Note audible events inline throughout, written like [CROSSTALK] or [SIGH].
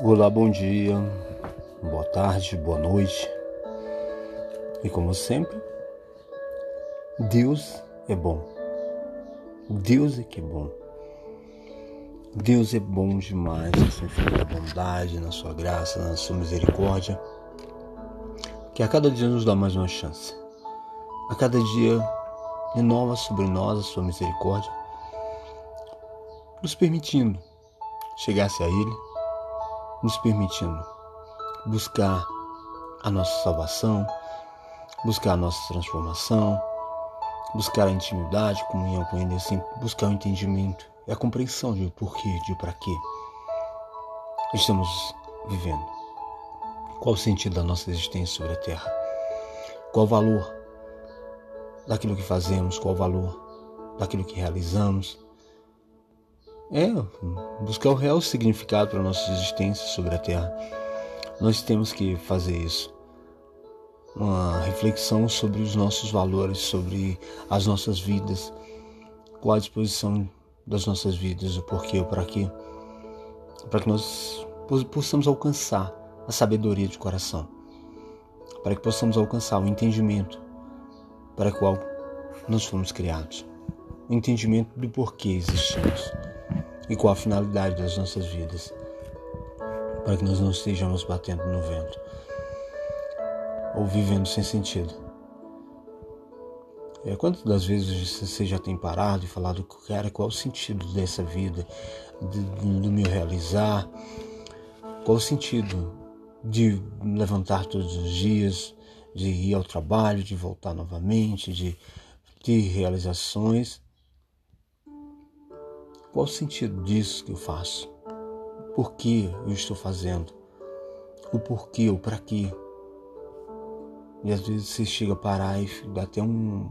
Olá, bom dia, boa tarde, boa noite. E como sempre, Deus é bom. Deus é que é bom. Deus é bom demais na sua infinita bondade, na sua graça, na sua misericórdia. Que a cada dia nos dá mais uma chance. A cada dia renova sobre nós a sua misericórdia, nos permitindo chegar-se a Ele nos permitindo buscar a nossa salvação, buscar a nossa transformação, buscar a intimidade, comunhão com Ele, assim, buscar o entendimento e a compreensão de porquê, de para quê estamos vivendo. Qual o sentido da nossa existência sobre a Terra? Qual o valor daquilo que fazemos? Qual o valor daquilo que realizamos? É, buscar o real significado para nossa existência sobre a Terra. Nós temos que fazer isso. Uma reflexão sobre os nossos valores, sobre as nossas vidas, qual a disposição das nossas vidas, o porquê, o para quê, para que nós possamos alcançar a sabedoria de coração, para que possamos alcançar o entendimento para o qual nós fomos criados, o entendimento do porquê existimos e qual a finalidade das nossas vidas, para que nós não estejamos batendo no vento ou vivendo sem sentido. É, quantas das vezes você já tem parado e falado, cara, qual o sentido dessa vida, de, do meu realizar, qual o sentido de levantar todos os dias, de ir ao trabalho, de voltar novamente, de ter realizações qual o sentido disso que eu faço? Por que eu estou fazendo? O porquê, o para quê? E às vezes você chega a parar e dá até um,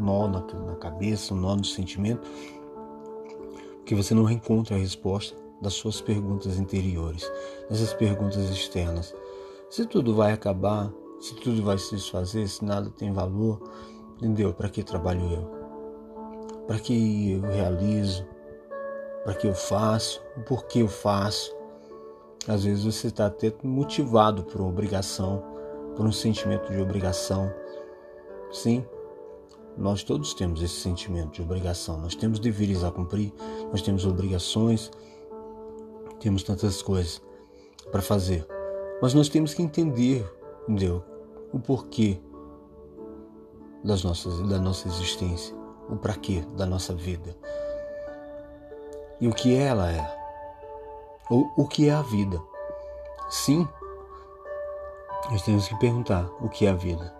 nó na, na cabeça, um nó no sentimento, porque você não encontra a resposta das suas perguntas interiores, dessas perguntas externas. Se tudo vai acabar, se tudo vai se desfazer, se nada tem valor, entendeu? Para que trabalho eu? Para que eu realizo, para que eu faço, o porquê eu faço. Às vezes você está até motivado por obrigação, por um sentimento de obrigação. Sim, nós todos temos esse sentimento de obrigação. Nós temos deveres a cumprir, nós temos obrigações, temos tantas coisas para fazer. Mas nós temos que entender, entendeu? O porquê das nossas, da nossa existência o para quê da nossa vida e o que ela é, ou o que é a vida. Sim, nós temos que perguntar o que é a vida.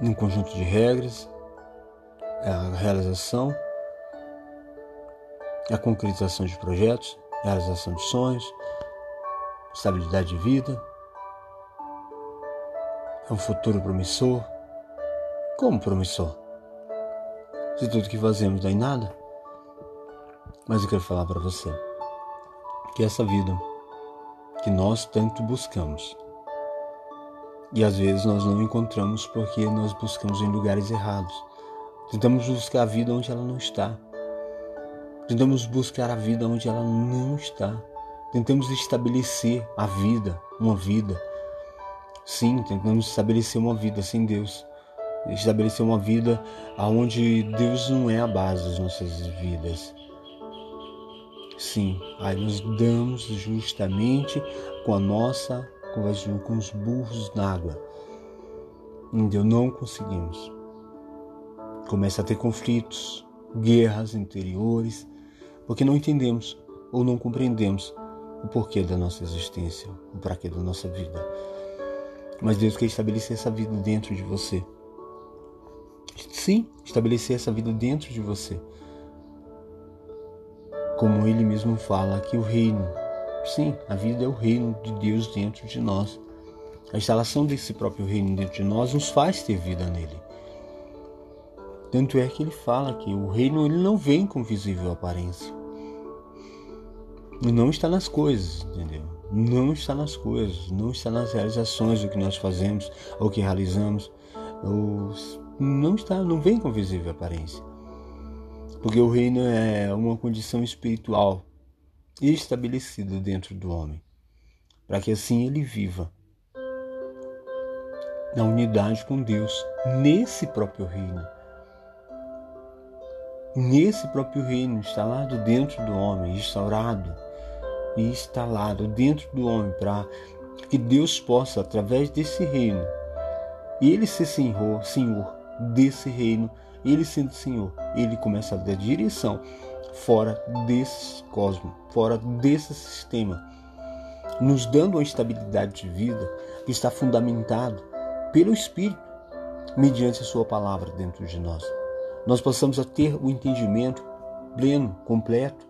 Um conjunto de regras, é a realização, é a concretização de projetos, é a realização de sonhos, estabilidade de vida, é um futuro promissor. Como promissor? Se tudo que fazemos dá em nada. Mas eu quero falar para você que essa vida que nós tanto buscamos e às vezes nós não encontramos porque nós buscamos em lugares errados. Tentamos buscar a vida onde ela não está. Tentamos buscar a vida onde ela não está. Tentamos estabelecer a vida, uma vida. Sim, tentamos estabelecer uma vida sem Deus estabelecer uma vida onde Deus não é a base das nossas vidas. Sim, aí nos damos justamente com a nossa, com os burros na água. Deus não conseguimos. Começa a ter conflitos, guerras interiores, porque não entendemos ou não compreendemos o porquê da nossa existência, o para quê da nossa vida. Mas Deus quer estabelecer essa vida dentro de você. Sim, estabelecer essa vida dentro de você. Como ele mesmo fala que o reino, sim, a vida é o reino de Deus dentro de nós. A instalação desse próprio reino dentro de nós nos faz ter vida nele. Tanto é que ele fala que o reino ele não vem com visível aparência. Não está nas coisas, entendeu? Não está nas coisas, não está nas realizações do que nós fazemos ou que realizamos. Os não está, não vem com visível aparência. Porque o reino é uma condição espiritual estabelecida dentro do homem, para que assim ele viva na unidade com Deus, nesse próprio reino. Nesse próprio reino, instalado dentro do homem, instaurado e instalado dentro do homem, para que Deus possa, através desse reino, ele ser senhor, senhor desse reino, ele sendo senhor, ele começa a dar direção fora desse cosmos, fora desse sistema, nos dando uma estabilidade de vida que está fundamentado pelo Espírito, mediante a sua palavra dentro de nós. Nós possamos a ter o entendimento pleno, completo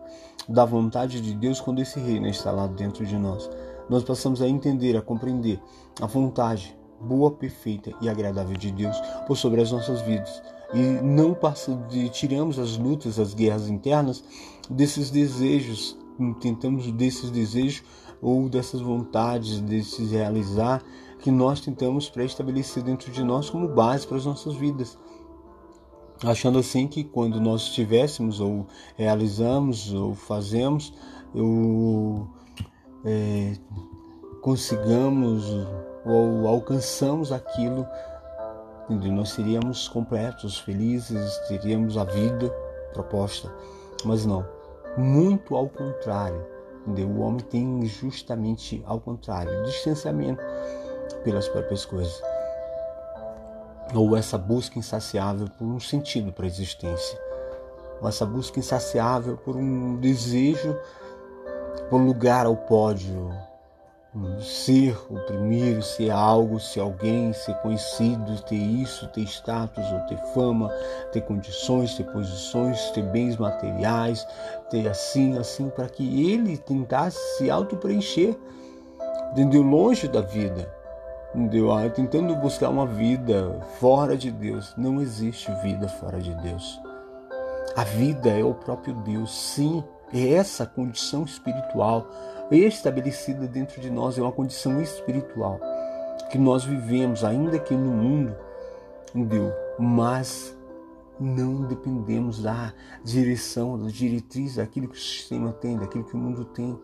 da vontade de Deus quando esse reino é instalado dentro de nós. Nós passamos a entender, a compreender a vontade boa, perfeita e agradável de Deus por sobre as nossas vidas. E não passa de, tiramos as lutas, as guerras internas desses desejos, tentamos desses desejos ou dessas vontades de se realizar que nós tentamos pré-estabelecer dentro de nós como base para as nossas vidas. Achando assim que quando nós estivéssemos ou realizamos ou fazemos, ou é, consigamos ou alcançamos aquilo, entendeu? nós seríamos completos, felizes, teríamos a vida proposta. Mas não, muito ao contrário. O homem tem justamente ao contrário, distanciamento pelas próprias coisas. Ou essa busca insaciável por um sentido para a existência. Ou essa busca insaciável por um desejo, por lugar ao pódio, ser o primeiro, ser algo, ser alguém, ser conhecido, ter isso, ter status ou ter fama, ter condições, ter posições, ter bens materiais, ter assim, assim, para que ele tentasse se auto-preencher, entendeu? Longe da vida, entendeu? Ah, tentando buscar uma vida fora de Deus. Não existe vida fora de Deus. A vida é o próprio Deus, sim, é essa condição espiritual estabelecida dentro de nós, é uma condição espiritual que nós vivemos, ainda que no mundo, entendeu? Mas não dependemos da direção, da diretriz, daquilo que o sistema tem, daquilo que o mundo tem.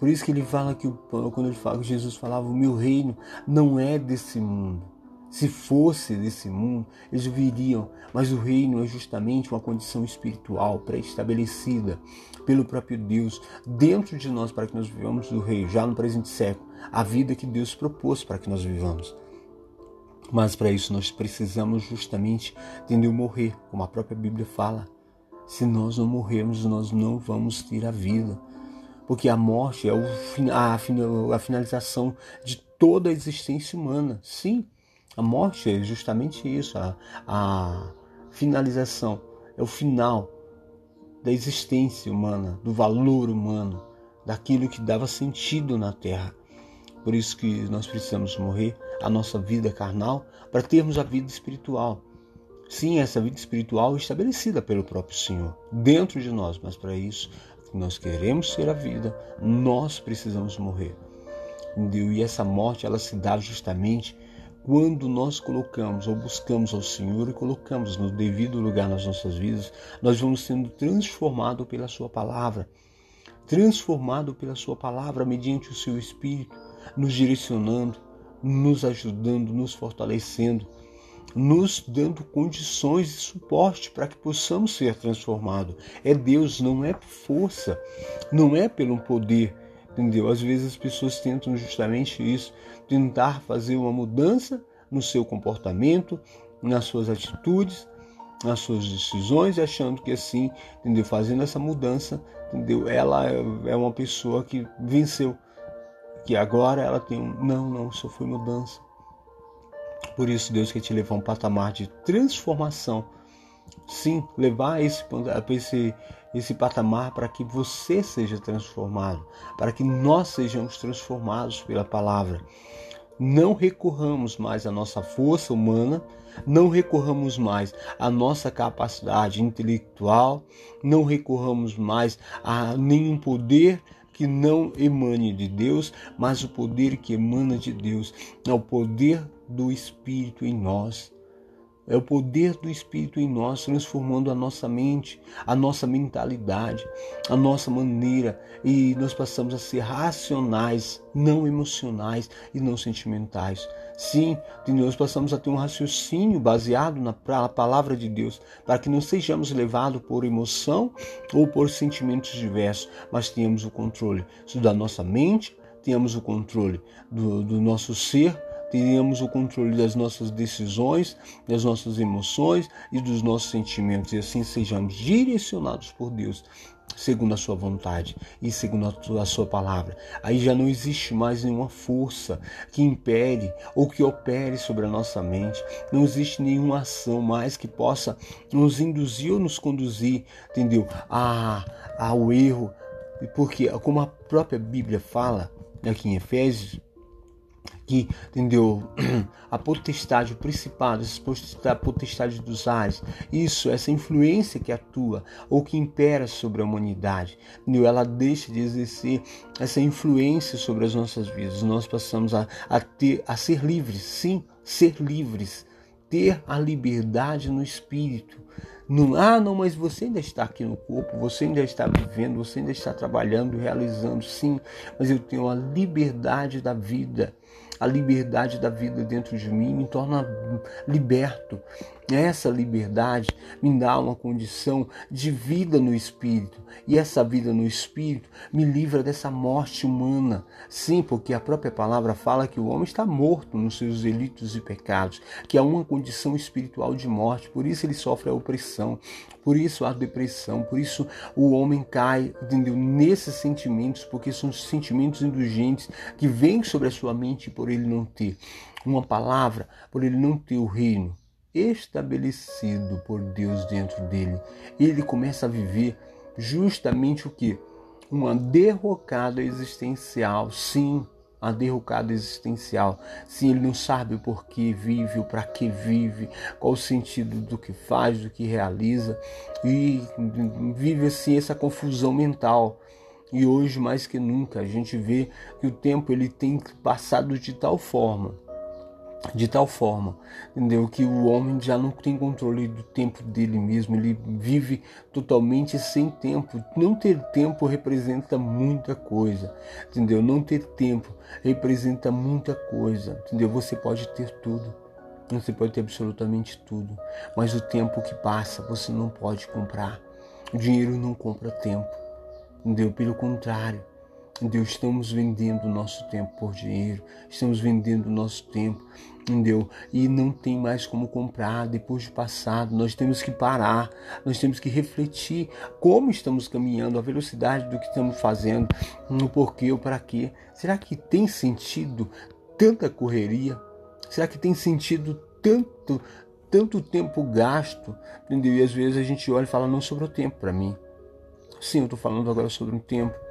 Por isso que ele fala que quando ele fala, Jesus falava, o meu reino não é desse mundo. Se fosse desse mundo, eles viriam, mas o reino é justamente uma condição espiritual pré-estabelecida pelo próprio Deus dentro de nós para que nós vivamos o reino, já no presente século, a vida que Deus propôs para que nós vivamos. Mas para isso nós precisamos justamente entender morrer, como a própria Bíblia fala. Se nós não morrermos, nós não vamos ter a vida. Porque a morte é a finalização de toda a existência humana. Sim, a morte é justamente isso, a, a finalização, é o final da existência humana, do valor humano, daquilo que dava sentido na terra. Por isso que nós precisamos morrer a nossa vida carnal para termos a vida espiritual. Sim, essa vida espiritual estabelecida pelo próprio Senhor dentro de nós, mas para isso nós queremos ter a vida, nós precisamos morrer. E essa morte ela se dá justamente quando nós colocamos ou buscamos ao Senhor e colocamos no devido lugar nas nossas vidas, nós vamos sendo transformados pela Sua palavra. Transformado pela Sua palavra mediante o Seu Espírito, nos direcionando, nos ajudando, nos fortalecendo, nos dando condições e suporte para que possamos ser transformados. É Deus, não é por força, não é pelo poder, entendeu? Às vezes as pessoas tentam justamente isso, tentar fazer uma mudança no seu comportamento, nas suas atitudes, nas suas decisões, achando que assim, entendeu? Fazendo essa mudança, entendeu? Ela é uma pessoa que venceu, que agora ela tem um não, não, só foi mudança. Por isso Deus quer te levar a um patamar de transformação. Sim, levar esse, esse, esse patamar para que você seja transformado, para que nós sejamos transformados pela palavra. Não recorramos mais à nossa força humana, não recorramos mais à nossa capacidade intelectual, não recorramos mais a nenhum poder que não emane de Deus, mas o poder que emana de Deus, é o poder do Espírito em nós. É o poder do Espírito em nós, transformando a nossa mente, a nossa mentalidade, a nossa maneira, e nós passamos a ser racionais, não emocionais e não sentimentais. Sim, nós passamos a ter um raciocínio baseado na palavra de Deus, para que não sejamos levados por emoção ou por sentimentos diversos, mas tenhamos o controle da nossa mente, tenhamos o controle do, do nosso ser tenhamos o controle das nossas decisões, das nossas emoções e dos nossos sentimentos, e assim sejamos direcionados por Deus segundo a sua vontade e segundo a sua palavra. Aí já não existe mais nenhuma força que impere ou que opere sobre a nossa mente. Não existe nenhuma ação mais que possa nos induzir ou nos conduzir, entendeu? A, ao erro. Porque, como a própria Bíblia fala aqui em Efésios, que, entendeu? [CLEARS THROAT] A potestade, o principado, a potestade dos ares, isso, essa influência que atua ou que impera sobre a humanidade, entendeu? Ela deixa de exercer essa influência sobre as nossas vidas. Nós passamos a, a ter, a ser livres, sim, ser livres, ter a liberdade no espírito. Não, ah, não, mas você ainda está aqui no corpo, você ainda está vivendo, você ainda está trabalhando, realizando, sim, mas eu tenho a liberdade da vida a liberdade da vida dentro de mim me torna liberto. Essa liberdade me dá uma condição de vida no espírito, e essa vida no espírito me livra dessa morte humana. Sim, porque a própria palavra fala que o homem está morto nos seus delitos e pecados, que há uma condição espiritual de morte, por isso ele sofre a opressão, por isso a depressão, por isso o homem cai, entendeu? Nesses sentimentos, porque são sentimentos indulgentes que vêm sobre a sua mente por ele não ter uma palavra, por ele não ter o reino estabelecido por Deus dentro dele. Ele começa a viver justamente o que? Uma derrocada existencial, sim, a derrocada existencial. Sim, ele não sabe o porquê vive, o para que vive, qual o sentido do que faz, do que realiza e vive assim essa confusão mental. E hoje mais que nunca a gente vê que o tempo ele tem passado de tal forma de tal forma, entendeu? Que o homem já não tem controle do tempo dele mesmo, ele vive totalmente sem tempo. Não ter tempo representa muita coisa, entendeu? Não ter tempo representa muita coisa, entendeu? Você pode ter tudo, você pode ter absolutamente tudo, mas o tempo que passa você não pode comprar. O dinheiro não compra tempo, entendeu? Pelo contrário, Deus, estamos vendendo o nosso tempo por dinheiro, estamos vendendo o nosso tempo, entendeu? E não tem mais como comprar depois do passado. Nós temos que parar, nós temos que refletir como estamos caminhando, a velocidade do que estamos fazendo, no porquê ou para quê. Será que tem sentido tanta correria? Será que tem sentido tanto, tanto tempo gasto? Entendeu? E às vezes a gente olha e fala, não sobrou tempo para mim. Sim, eu estou falando agora sobre um tempo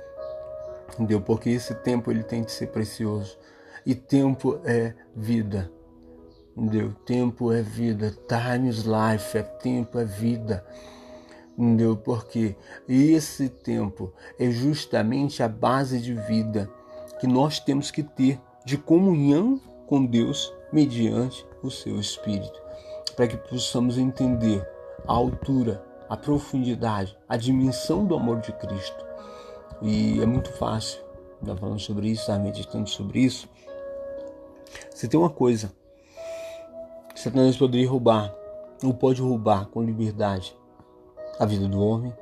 entendeu? Porque esse tempo ele tem de ser precioso. E tempo é vida, entendeu? Tempo é vida, time is life, é tempo, é vida, entendeu? Porque esse tempo é justamente a base de vida que nós temos que ter de comunhão com Deus mediante o seu Espírito, para que possamos entender a altura, a profundidade, a dimensão do amor de Cristo e é muito fácil estar falando sobre isso, estar meditando sobre isso. Você tem uma coisa. Satanás poderia roubar, ou pode roubar com liberdade, a vida do homem,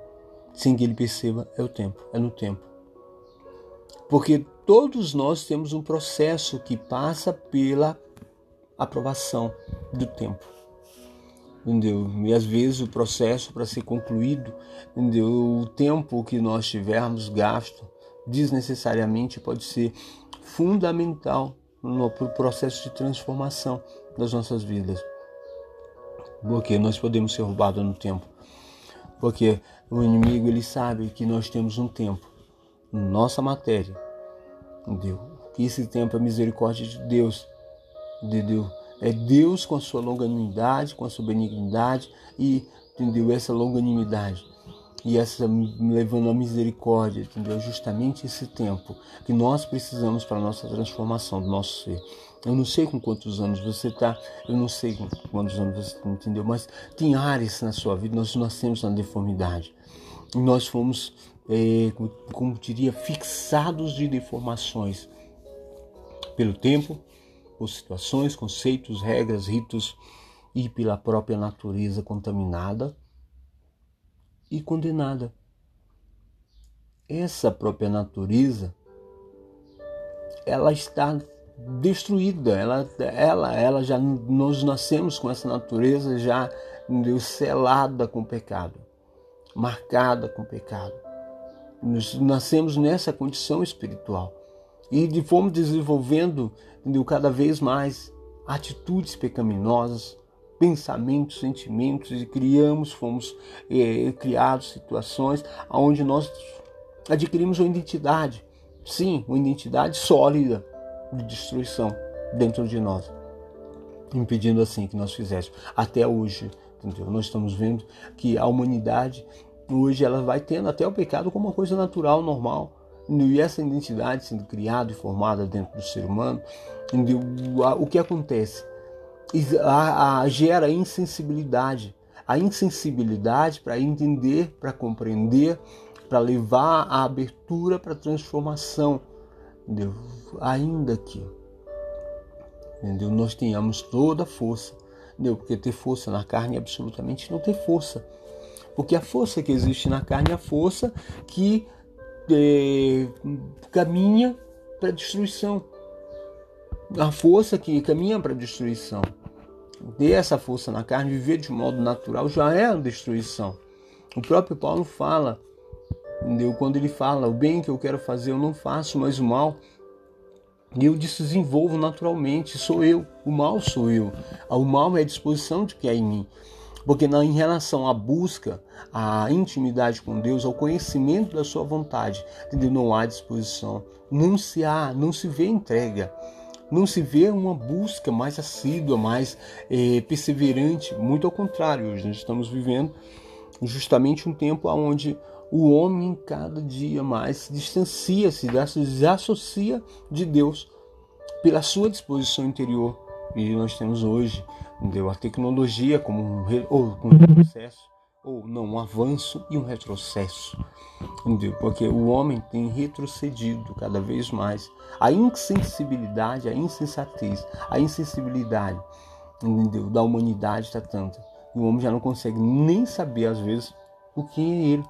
sem que ele perceba, é o tempo, é no tempo. Porque todos nós temos um processo que passa pela aprovação do tempo entendeu? E às vezes o processo para ser concluído, entendeu? O tempo que nós tivermos gasto desnecessariamente pode ser fundamental no processo de transformação das nossas vidas. Porque nós podemos ser roubados no tempo. Porque o inimigo ele sabe que nós temos um tempo, nossa matéria, entendeu? Que esse tempo é misericórdia de Deus, entendeu? É Deus com a sua longanimidade, com a sua benignidade e, entendeu? Essa longanimidade e essa levando a misericórdia, entendeu? Justamente esse tempo que nós precisamos para a nossa transformação do nosso ser. Eu não sei com quantos anos você está, eu não sei com quantos anos você tá, entendeu, mas tem áreas na sua vida, nós nascemos na deformidade. Nós fomos, é, como diria, fixados de deformações pelo tempo, por situações, conceitos, regras, ritos e pela própria natureza contaminada e condenada. Essa própria natureza ela está destruída, ela, ela, ela já nós nascemos com essa natureza já selada com o pecado, marcada com o pecado. Nós nascemos nessa condição espiritual e fomos desenvolvendo entendeu, cada vez mais atitudes pecaminosas, pensamentos, sentimentos e criamos, fomos é, criados situações onde nós adquirimos uma identidade, sim, uma identidade sólida de destruição dentro de nós, impedindo assim que nós fizéssemos. Até hoje, entendeu? Nós estamos vendo que a humanidade hoje ela vai tendo até o pecado como uma coisa natural, normal. E essa identidade sendo criada e formada dentro do ser humano, o que acontece? A, a, gera insensibilidade. A insensibilidade para entender, para compreender, para levar a abertura para a transformação. Entendeu? Ainda que entendeu? nós tenhamos toda a força. Entendeu? Porque ter força na carne é absolutamente não ter força. Porque a força que existe na carne é a força que é, caminha para a destruição. A força que caminha para a destruição. Ter essa força na carne, viver de modo natural, já é a destruição. O próprio Paulo fala, entendeu? quando ele fala: o bem que eu quero fazer eu não faço, mas o mal eu desenvolvo naturalmente. Sou eu, o mal sou eu. O mal é a disposição de que é em mim. Porque em relação à busca, à intimidade com Deus, ao conhecimento da sua vontade, entendeu? não há disposição, não se há, não se vê entrega, não se vê uma busca mais assídua, mais é, perseverante. Muito ao contrário, hoje nós estamos vivendo justamente um tempo onde o homem cada dia mais distancia-se, se desassocia de Deus pela sua disposição interior. E nós temos hoje Entendeu? A tecnologia como um, ou, um retrocesso, ou não, um avanço e um retrocesso. Entendeu? Porque o homem tem retrocedido cada vez mais. A insensibilidade, a insensatez, a insensibilidade entendeu? da humanidade está tanta. O homem já não consegue nem saber, às vezes, o que é ele.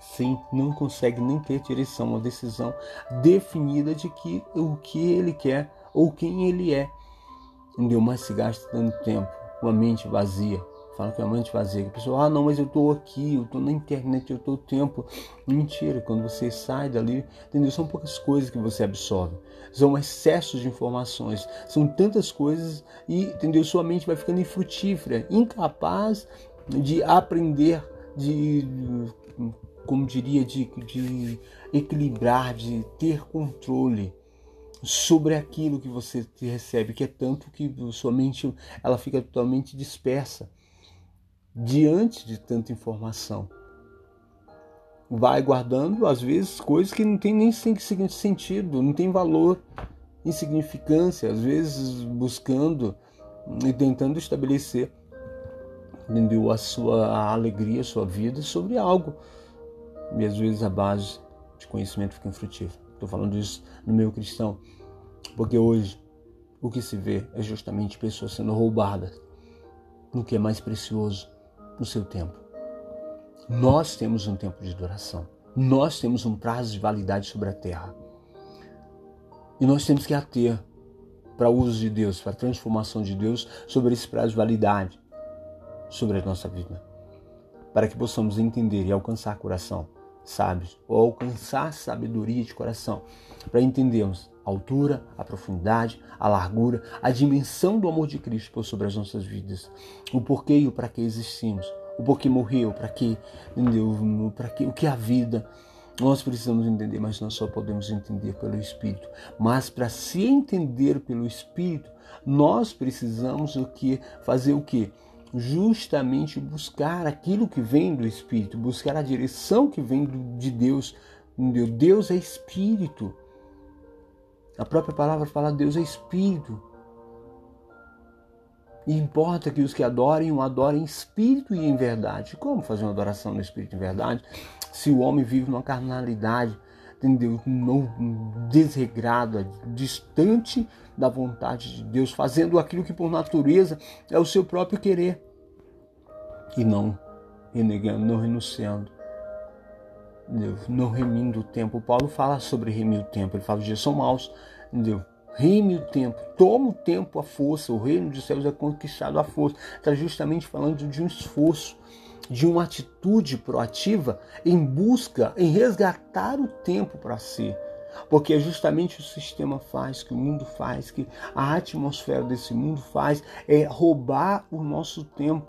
Sim, não consegue nem ter direção, uma decisão definida de que o que ele quer ou quem ele é entendeu? Mas se gasta tanto tempo, uma mente vazia. Fala que é uma mente vazia. A pessoa, ah, não, mas eu estou aqui, eu estou na internet, eu estou o tempo. Mentira, quando você sai dali, entendeu? São poucas coisas que você absorve. São excessos de informações. São tantas coisas e, entendeu? Sua mente vai ficando infrutífera, incapaz de aprender, de, como diria, de, de equilibrar, de ter controle sobre aquilo que você recebe, que é tanto que sua mente ela fica totalmente dispersa diante de tanta informação. Vai guardando, às vezes, coisas que não tem nem sentido, não tem valor, insignificância, às vezes buscando e tentando estabelecer entendeu, a sua alegria, a sua vida sobre algo. E às vezes a base de conhecimento fica infrutífero. Estou falando isso no meio cristão, porque hoje o que se vê é justamente pessoas sendo roubadas no que é mais precioso, no seu tempo. Nós temos um tempo de duração. Nós temos um prazo de validade sobre a terra. E nós temos que ater para o uso de Deus, para a transformação de Deus sobre esse prazo de validade sobre a nossa vida. Para que possamos entender e alcançar coração sábios, ou alcançar sabedoria de coração, para entendermos a altura, a profundidade, a largura, a dimensão do amor de Cristo sobre as nossas vidas, o porquê e o para que existimos, o porquê morreu, para que, entendeu? Para que o que é a vida. Nós precisamos entender, mas nós só podemos entender pelo Espírito. Mas para se entender pelo Espírito, nós precisamos o que fazer o que? Justamente buscar aquilo que vem do Espírito, buscar a direção que vem de Deus. Deus é Espírito. A própria palavra fala Deus é espírito. E importa que os que adorem o adorem em espírito e em verdade. Como fazer uma adoração no espírito e em verdade? Se o homem vive numa carnalidade, entendeu? Desregrada, distante da vontade de Deus, fazendo aquilo que por natureza é o seu próprio querer e não renegando, não renunciando, entendeu? não remindo o tempo. Paulo fala sobre remir o tempo, ele fala os dias são maus, entendeu? Reme o tempo, toma o tempo à força, o reino dos céus é conquistado à força. Está justamente falando de um esforço, de uma atitude proativa em busca, em resgatar o tempo para si. Porque é justamente o sistema faz, que o mundo faz, que a atmosfera desse mundo faz, é roubar o nosso tempo,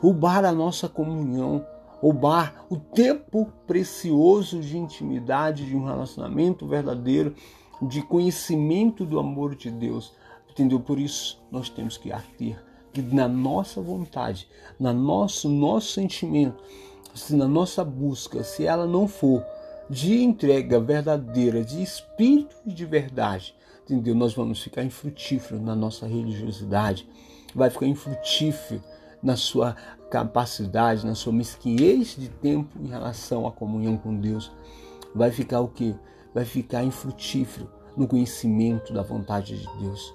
roubar a nossa comunhão, roubar o tempo precioso de intimidade, de um relacionamento verdadeiro, de conhecimento do amor de Deus. Entendeu? Por isso nós temos que ter que na nossa vontade, na nosso nosso sentimento, se na nossa busca, se ela não for de entrega verdadeira, de espírito e de verdade, entendeu? Nós vamos ficar infrutíferos na nossa religiosidade, vai ficar infrutífero na sua capacidade, na sua mesquinhez de tempo em relação à comunhão com Deus. Vai ficar o que? Vai ficar infrutífero no conhecimento da vontade de Deus.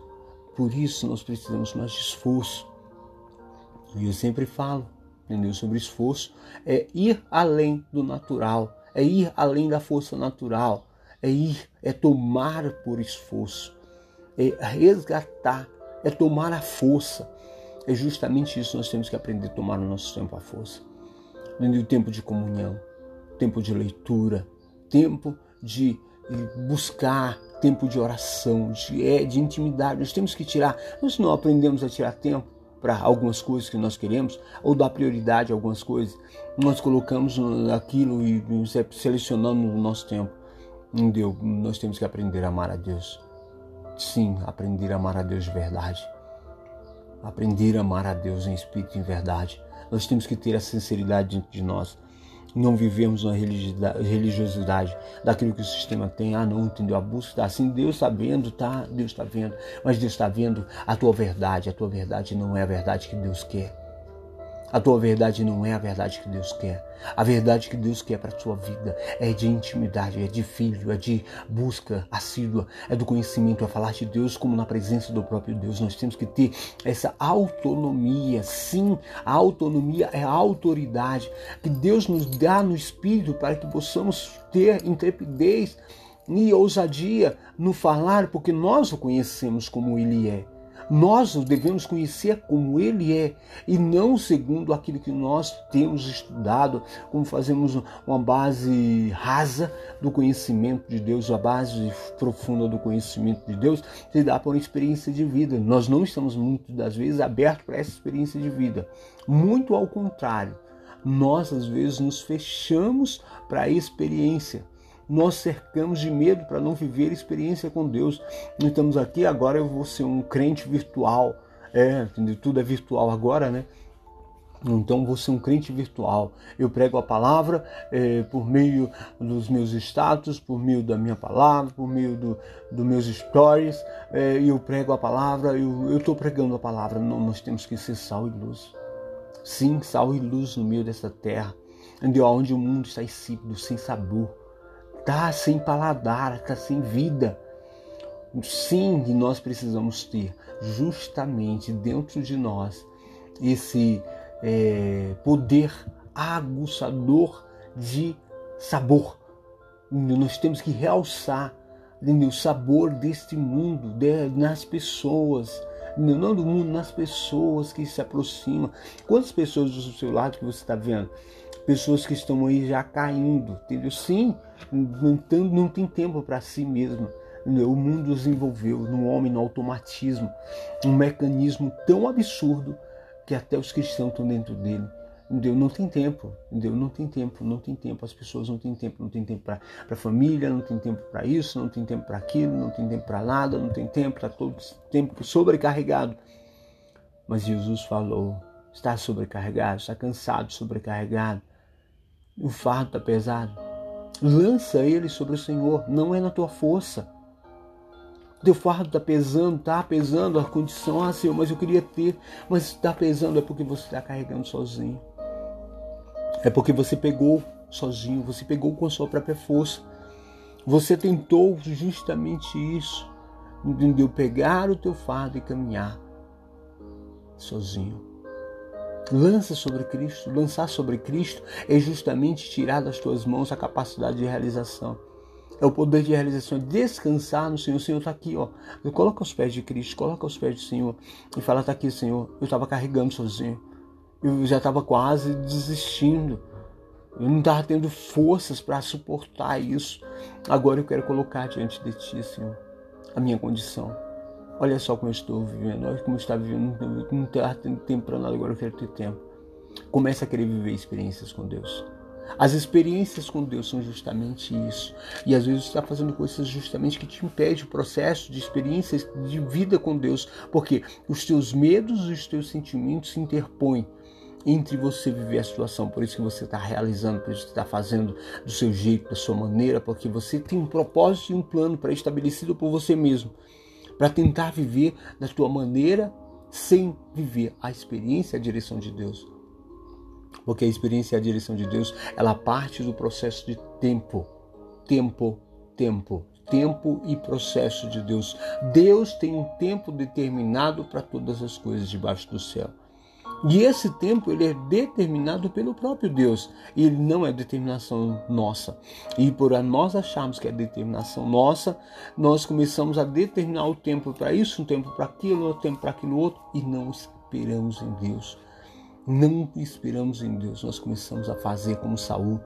Por isso nós precisamos mais de esforço. E eu sempre falo, entendeu? Sobre esforço é ir além do natural, é ir além da força natural, é ir, é tomar por esforço, é resgatar, é tomar a força. É justamente isso nós temos que aprender a tomar no nosso tempo a força. No tempo de comunhão, tempo de leitura, tempo de buscar, tempo de oração, de, é, de intimidade. Nós temos que tirar. Nós não aprendemos a tirar tempo para algumas coisas que nós queremos ou dar prioridade a algumas coisas. Nós colocamos aquilo e selecionamos o nosso tempo. Não deu. Nós temos que aprender a amar a Deus. Sim, aprender a amar a Deus de verdade aprender a amar a Deus em espírito e em verdade. Nós temos que ter a sinceridade dentro de nós. Não vivemos uma religiosidade daquilo que o sistema tem. Ah, não, entendeu? A busca assim, Deus está vendo, tá? Deus está vendo. Mas Deus está vendo a tua verdade. A tua verdade não é a verdade que Deus quer. A tua verdade não é a verdade que Deus quer. A verdade que Deus quer para a tua vida é de intimidade, é de filho, é de busca assídua, é do conhecimento, é falar de Deus como na presença do próprio Deus. Nós temos que ter essa autonomia. Sim, a autonomia é a autoridade que Deus nos dá no espírito para que possamos ter intrepidez e ousadia no falar, porque nós o conhecemos como Ele é. Nós o devemos conhecer como ele é e não segundo aquilo que nós temos estudado, como fazemos uma base rasa do conhecimento de Deus, a base profunda do conhecimento de Deus se dá por experiência de vida. Nós não estamos muitas das vezes abertos para essa experiência de vida. Muito ao contrário, nós às vezes nos fechamos para a experiência nós cercamos de medo para não viver experiência com Deus. Estamos aqui, agora eu vou ser um crente virtual. É, tudo é virtual agora, né? Então vou ser um crente virtual. Eu prego a palavra é, por meio dos meus status, por meio da minha palavra, por meio dos do meus stories. É, eu prego a palavra, eu estou pregando a palavra. Não, nós temos que ser sal e luz. Sim, sal e luz no meio dessa terra, onde o mundo está insípido, sem sabor está sem paladar, está sem vida. Sim, nós precisamos ter justamente dentro de nós esse é, poder aguçador de sabor. Nós temos que realçar o sabor deste mundo, de, nas pessoas, não do mundo, nas pessoas que se aproximam. Quantas pessoas do seu lado que você está vendo? Pessoas que estão aí já caindo, entendeu? Sim, não tem, tempo para si mesmo. O mundo desenvolveu no homem, no automatismo, um mecanismo tão absurdo que até os cristãos estão dentro dele. Entendeu? Não tem tempo, entendeu? Não tem tempo, não tem tempo. As pessoas não têm tempo, não tem tempo para a família, não tem tempo para isso, não tem tempo para aquilo, não tem tempo para nada, não tem tempo, está todo tempo sobrecarregado. Mas Jesus falou: está sobrecarregado, está cansado, sobrecarregado o fardo está pesado. Lança ele sobre o Senhor, não é na tua força. Teu fardo está pesando, está pesando a condição. Ah, Senhor, mas eu queria ter. Mas está pesando é porque você está carregando sozinho. É porque você pegou sozinho, você pegou com a sua própria força. Você tentou justamente isso. Entendeu? Pegar o teu fardo e caminhar sozinho. Lança sobre Cristo. Lançar sobre Cristo é justamente tirar das tuas mãos a capacidade de realização. É o poder de realização, descansar no Senhor. O Senhor está aqui, ó. Coloca os pés de Cristo, coloca os pés do Senhor e fala: está aqui, Senhor. Eu estava carregando sozinho. Eu já estava quase desistindo. Eu não estava tendo forças para suportar isso. Agora eu quero colocar diante de Ti, Senhor, a minha condição. Olha só como eu estou vivendo, olha como eu estou vivendo. Não está tendo tempo para nada, agora eu quero ter tempo. Comece a querer viver experiências com Deus. As experiências com Deus são justamente isso. E às vezes está fazendo coisas justamente que te impede o processo de experiências de vida com Deus, porque os teus medos e os teus sentimentos se interpõem entre você viver a situação. Por isso que você está realizando, por isso que está fazendo do seu jeito, da sua maneira, porque você tem um propósito e um plano pré-estabelecido por você mesmo, para tentar viver da tua maneira sem viver a experiência a direção de Deus. Porque a experiência e a direção de Deus, ela parte do processo de tempo. Tempo, tempo, tempo e processo de Deus. Deus tem um tempo determinado para todas as coisas debaixo do céu. E esse tempo ele é determinado pelo próprio Deus. E ele não é determinação nossa. E por nós acharmos que é determinação nossa, nós começamos a determinar o tempo para isso, um tempo para aquilo, um tempo para aquilo outro, e não esperamos em Deus não esperamos em Deus, nós começamos a fazer como Saul.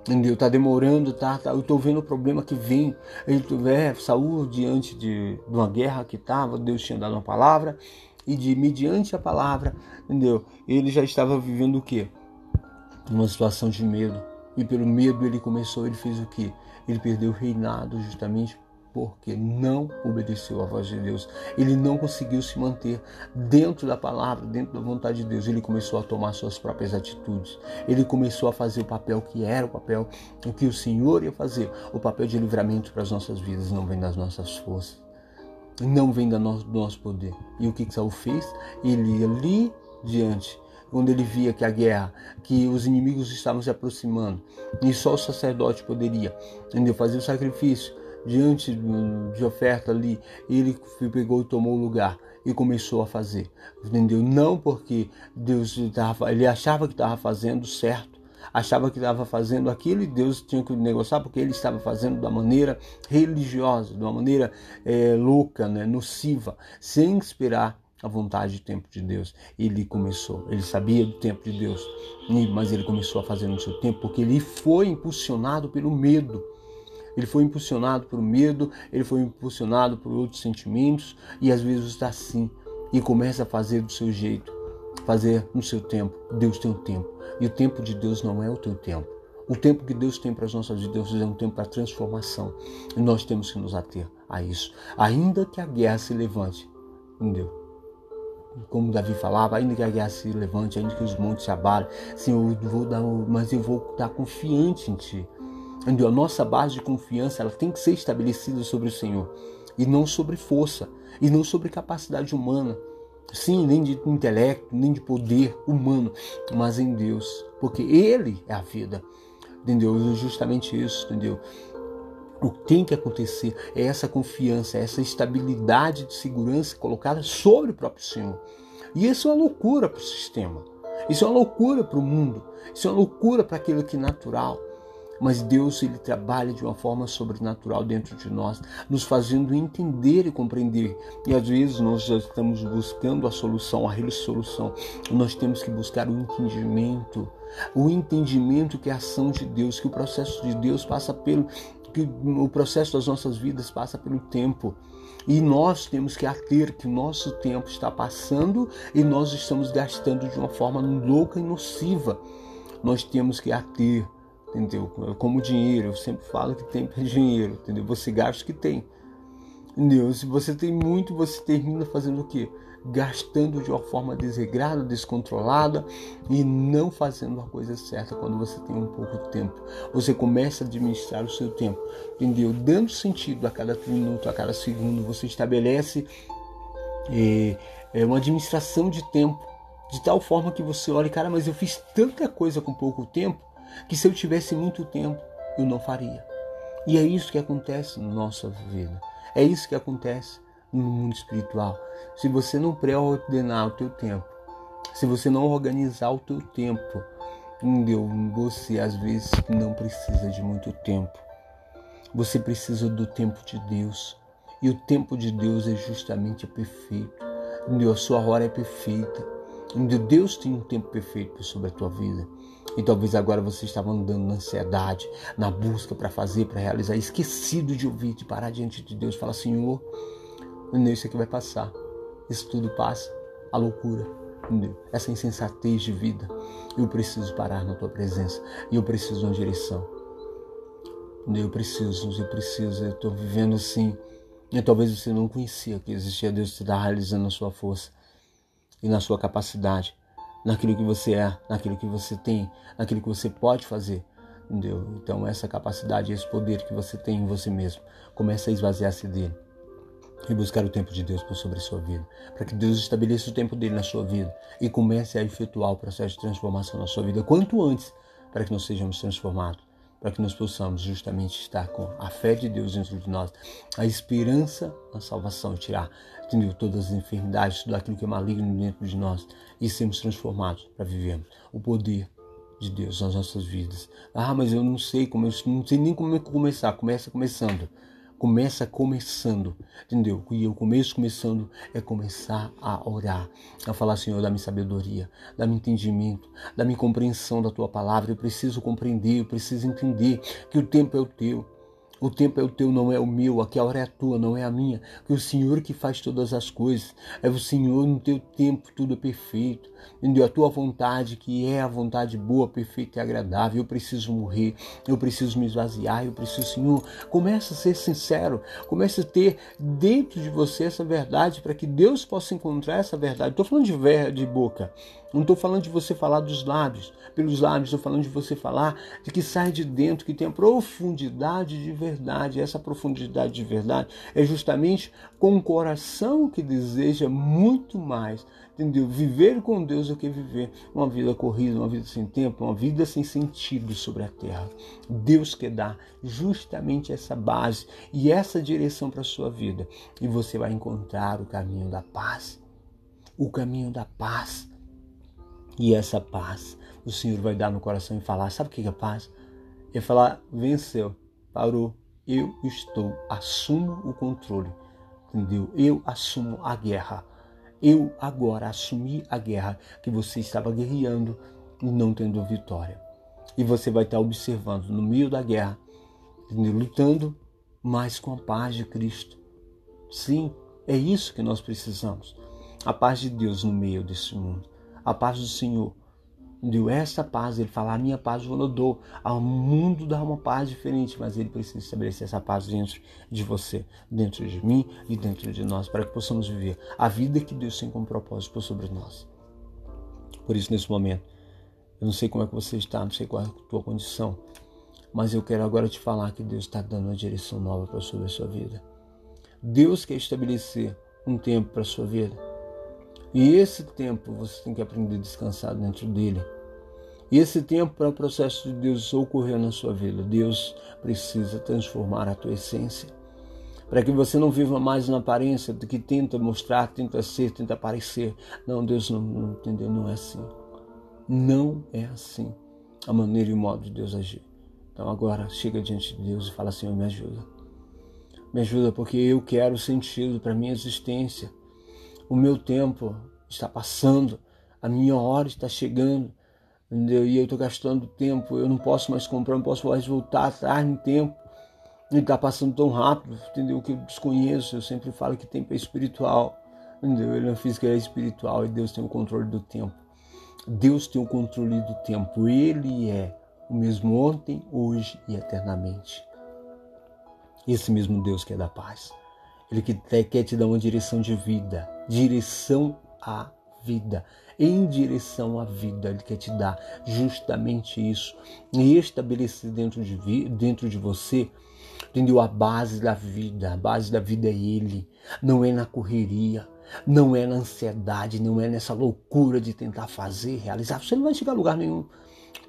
Entendeu? Tá demorando, tá, tá eu tô vendo o problema que vem. Ele é, Saul diante de, de uma guerra que estava, Deus tinha dado uma palavra e de mediante a palavra, entendeu? Ele já estava vivendo o quê? Uma situação de medo. E pelo medo ele começou, ele fez o quê? Ele perdeu o reinado justamente porque não obedeceu à voz de Deus. Ele não conseguiu se manter dentro da palavra, dentro da vontade de Deus. Ele começou a tomar suas próprias atitudes. Ele começou a fazer o papel que era o papel o que o Senhor ia fazer, o papel de livramento para as nossas vidas. Não vem das nossas forças, não vem do nosso poder. E o que Saul fez? Ele ali diante quando ele via que a guerra, que os inimigos estavam se aproximando, e só o sacerdote poderia entendeu? fazer o sacrifício, diante de oferta ali, ele pegou e tomou o lugar e começou a fazer. Entendeu? Não porque Deus ele achava que estava fazendo certo, achava que estava fazendo aquilo e Deus tinha que negociar porque ele estava fazendo da maneira religiosa, de uma maneira é, louca, né, nociva, sem esperar a vontade e tempo de Deus. Ele começou, ele sabia do tempo de Deus, mas ele começou a fazer no seu tempo porque ele foi impulsionado pelo medo ele foi impulsionado por medo, ele foi impulsionado por outros sentimentos e às vezes está assim e começa a fazer do seu jeito, fazer no seu tempo. Deus tem um tempo e o tempo de Deus não é o teu tempo. O tempo que Deus tem para as nossas vidas é um tempo para transformação e nós temos que nos ater a isso. Ainda que a guerra se levante, entendeu? como Davi falava, ainda que a guerra se levante, ainda que os montes se abalem, Senhor, eu vou dar, mas eu vou estar confiante em Ti. Onde a nossa base de confiança ela tem que ser estabelecida sobre o Senhor e não sobre força e não sobre capacidade humana. Sim, nem de intelecto, nem de poder humano, mas em Deus, porque Ele é a vida. Entendeu? Justamente isso, entendeu? O que tem que acontecer é essa confiança, essa estabilidade de segurança colocada sobre o próprio Senhor. E isso é uma loucura para o sistema. Isso é uma loucura para o mundo. Isso é uma loucura para aquilo que é natural mas Deus ele trabalha de uma forma sobrenatural dentro de nós, nos fazendo entender e compreender. E às vezes nós já estamos buscando a solução, a resolução. Nós temos que buscar o entendimento, o entendimento que é a ação de Deus, que o processo de Deus passa pelo que o processo das nossas vidas passa pelo tempo. E nós temos que ater que nosso tempo está passando e nós estamos gastando de uma forma louca e nociva. Nós temos que ater entendeu? Como dinheiro, eu sempre falo que tempo é dinheiro, entendeu? Você gasta o que tem, entendeu? Se você tem muito, você termina fazendo o quê? gastando de uma forma desregrada, descontrolada e não fazendo a coisa certa quando você tem um pouco de tempo. Você começa a administrar o seu tempo, entendeu? Dando sentido a cada minuto, a cada segundo, você estabelece é, é uma administração de tempo de tal forma que você olha, cara, mas eu fiz tanta coisa com pouco tempo que se eu tivesse muito tempo eu não faria. E é isso que acontece na nossa vida. É isso que acontece no mundo espiritual. Se você não pré-ordenar o teu tempo, se você não organizar o teu tempo, entendeu? Você às vezes não precisa de muito tempo. Você precisa do tempo de Deus. E o tempo de Deus é justamente perfeito. Entendeu? A sua hora é perfeita. Entendeu? Deus tem um tempo perfeito sobre a tua vida. E talvez agora você estava andando na ansiedade, na busca para fazer, para realizar, esquecido de ouvir, de parar diante de Deus, falar: Senhor, isso aqui vai passar, isso tudo passa, a loucura, essa insensatez de vida. Eu preciso parar na tua presença. E eu preciso de uma direção. Eu preciso, eu preciso, eu estou vivendo assim. E talvez você não conhecia que existia Deus te dar realizando a sua força e na sua capacidade naquilo que você é, naquilo que você tem, naquilo que você pode fazer. Entendeu? Então essa capacidade, esse poder que você tem em você mesmo, começa a esvaziar-se dele e buscar o tempo de Deus por sobre a sua vida, para que Deus estabeleça o tempo dele na sua vida e comece a efetuar o processo de transformação na sua vida quanto antes, para que nós sejamos transformados, para que nós possamos justamente estar com a fé de Deus dentro de nós, a esperança na salvação, tirar entendeu? todas as enfermidades, tudo aquilo que é maligno dentro de nós e sermos transformados para vivermos o poder de Deus nas nossas vidas. Ah, mas eu não sei como, eu não sei nem como começar. Começa começando. Começa começando, entendeu? E o começo começando é começar a orar, a falar, Senhor, dá-me sabedoria, dá-me entendimento, dá-me compreensão da tua palavra. Eu preciso compreender, eu preciso entender que o tempo é o teu. O tempo é o teu, não é o meu. Aqui a hora é a tua, não é a minha. Que o Senhor que faz todas as coisas. É o Senhor no teu tempo, tudo é perfeito. Entendeu? A tua vontade, que é a vontade boa, perfeita e agradável. Eu preciso morrer, eu preciso me esvaziar, eu preciso, Senhor. Começa a ser sincero, comece a ter dentro de você essa verdade para que Deus possa encontrar essa verdade. Estou falando de, ver, de boca. Não estou falando de você falar dos lábios, pelos lábios, estou falando de você falar de que sai de dentro, que tem a profundidade de verdade. Essa profundidade de verdade é justamente com um coração que deseja muito mais, entendeu? Viver com Deus do que viver uma vida corrida, uma vida sem tempo, uma vida sem sentido sobre a terra. Deus quer dar justamente essa base e essa direção para a sua vida. E você vai encontrar o caminho da paz. O caminho da paz e essa paz o Senhor vai dar no coração e falar: sabe o que é paz? É falar: venceu, parou, eu estou, assumo o controle, entendeu? Eu assumo a guerra. Eu agora assumi a guerra que você estava guerreando e não tendo vitória. E você vai estar observando no meio da guerra, entendeu? lutando, mas com a paz de Cristo. Sim, é isso que nós precisamos. A paz de Deus no meio desse mundo a paz do Senhor. Deu essa paz, ele fala, a minha paz eu dou. Ao mundo dá uma paz diferente, mas ele precisa estabelecer essa paz dentro de você, dentro de mim e dentro de nós, para que possamos viver a vida que Deus tem como propósito sobre nós. Por isso, nesse momento, eu não sei como é que você está, não sei qual é a tua condição, mas eu quero agora te falar que Deus está dando uma direção nova para sobre a sua vida. Deus quer estabelecer um tempo para a sua vida e esse tempo você tem que aprender a descansar dentro dele. E esse tempo para o processo de Deus ocorrer na sua vida. Deus precisa transformar a tua essência. Para que você não viva mais na aparência do que tenta mostrar, tenta ser, tenta parecer. Não, Deus não, não entendeu, não é assim. Não é assim a maneira e o modo de Deus agir. Então agora chega diante de Deus e fala: Senhor, me ajuda. Me ajuda porque eu quero sentido para minha existência. O meu tempo está passando, a minha hora está chegando, entendeu? e eu estou gastando tempo, eu não posso mais comprar, não posso mais voltar atrás no tempo. E está passando tão rápido, entendeu? Que eu desconheço. Eu sempre falo que tempo é espiritual, entendeu? Ele não física é espiritual e Deus tem o controle do tempo. Deus tem o controle do tempo. Ele é o mesmo ontem, hoje e eternamente. Esse mesmo Deus que é da paz. Ele quer te dar uma direção de vida, direção à vida, em direção à vida. Ele quer te dar justamente isso e estabelecer dentro de, dentro de você entendeu? A base da vida, a base da vida é Ele, não é na correria, não é na ansiedade, não é nessa loucura de tentar fazer, realizar. Você não vai chegar a lugar nenhum.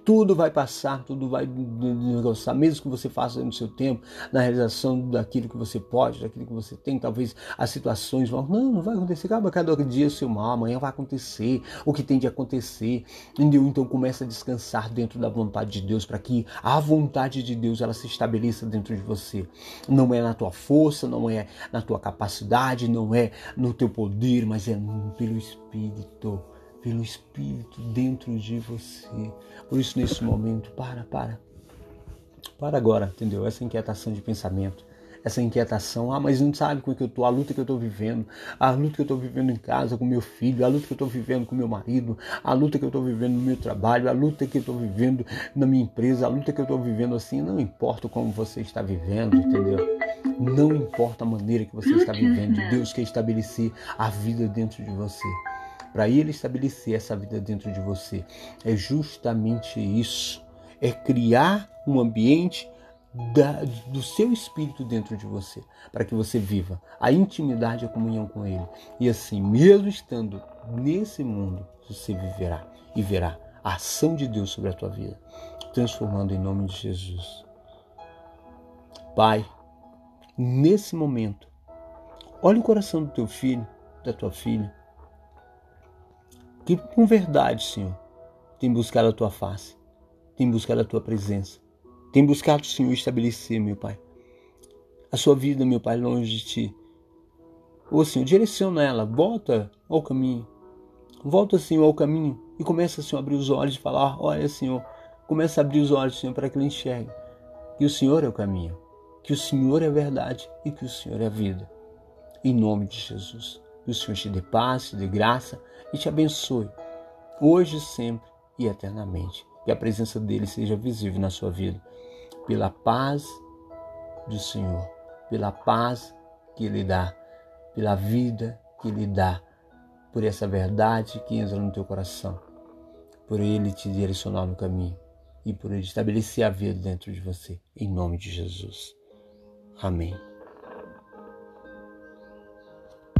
Tudo vai passar, tudo vai negociar, mesmo que você faça no seu tempo, na realização daquilo que você pode, daquilo que você tem. Talvez as situações vão, não, não vai acontecer, acaba cada dia o seu mal, amanhã vai acontecer, o que tem de acontecer. Entendeu? Então começa a descansar dentro da vontade de Deus, para que a vontade de Deus ela se estabeleça dentro de você. Não é na tua força, não é na tua capacidade, não é no teu poder, mas é pelo Espírito pelo Espírito dentro de você. Por isso, nesse momento, para, para. Para agora, entendeu? Essa inquietação de pensamento, essa inquietação, ah, mas não sabe com que eu tô, a luta que eu tô vivendo, a luta que eu tô vivendo em casa com meu filho, a luta que eu tô vivendo com meu marido, a luta que eu tô vivendo no meu trabalho, a luta que eu tô vivendo na minha empresa, a luta que eu tô vivendo assim, não importa como você está vivendo, entendeu? Não importa a maneira que você está vivendo, Deus quer estabelecer a vida dentro de você para ele estabelecer essa vida dentro de você. É justamente isso. É criar um ambiente da, do seu espírito dentro de você, para que você viva a intimidade e a comunhão com Ele. E assim, mesmo estando nesse mundo, você viverá e verá a ação de Deus sobre a tua vida, transformando em nome de Jesus. Pai, nesse momento, olhe o coração do teu filho, da tua filha, que com verdade, Senhor, tem buscado a tua face, tem buscado a tua presença, tem buscado, Senhor, estabelecer, meu Pai, a sua vida, meu Pai, longe de ti. Ô Senhor, direciona ela, volta ao caminho, volta, Senhor, ao caminho e começa, Senhor, a abrir os olhos e falar: Olha, Senhor, começa a abrir os olhos, Senhor, para que ele enxergue que o Senhor é o caminho, que o Senhor é a verdade e que o Senhor é a vida. Em nome de Jesus. Que o Senhor te dê paz, te dê graça e te abençoe, hoje, sempre e eternamente. Que a presença dele seja visível na sua vida. Pela paz do Senhor, pela paz que ele dá, pela vida que ele dá, por essa verdade que entra no teu coração, por ele te direcionar no caminho e por ele estabelecer a vida dentro de você, em nome de Jesus. Amém.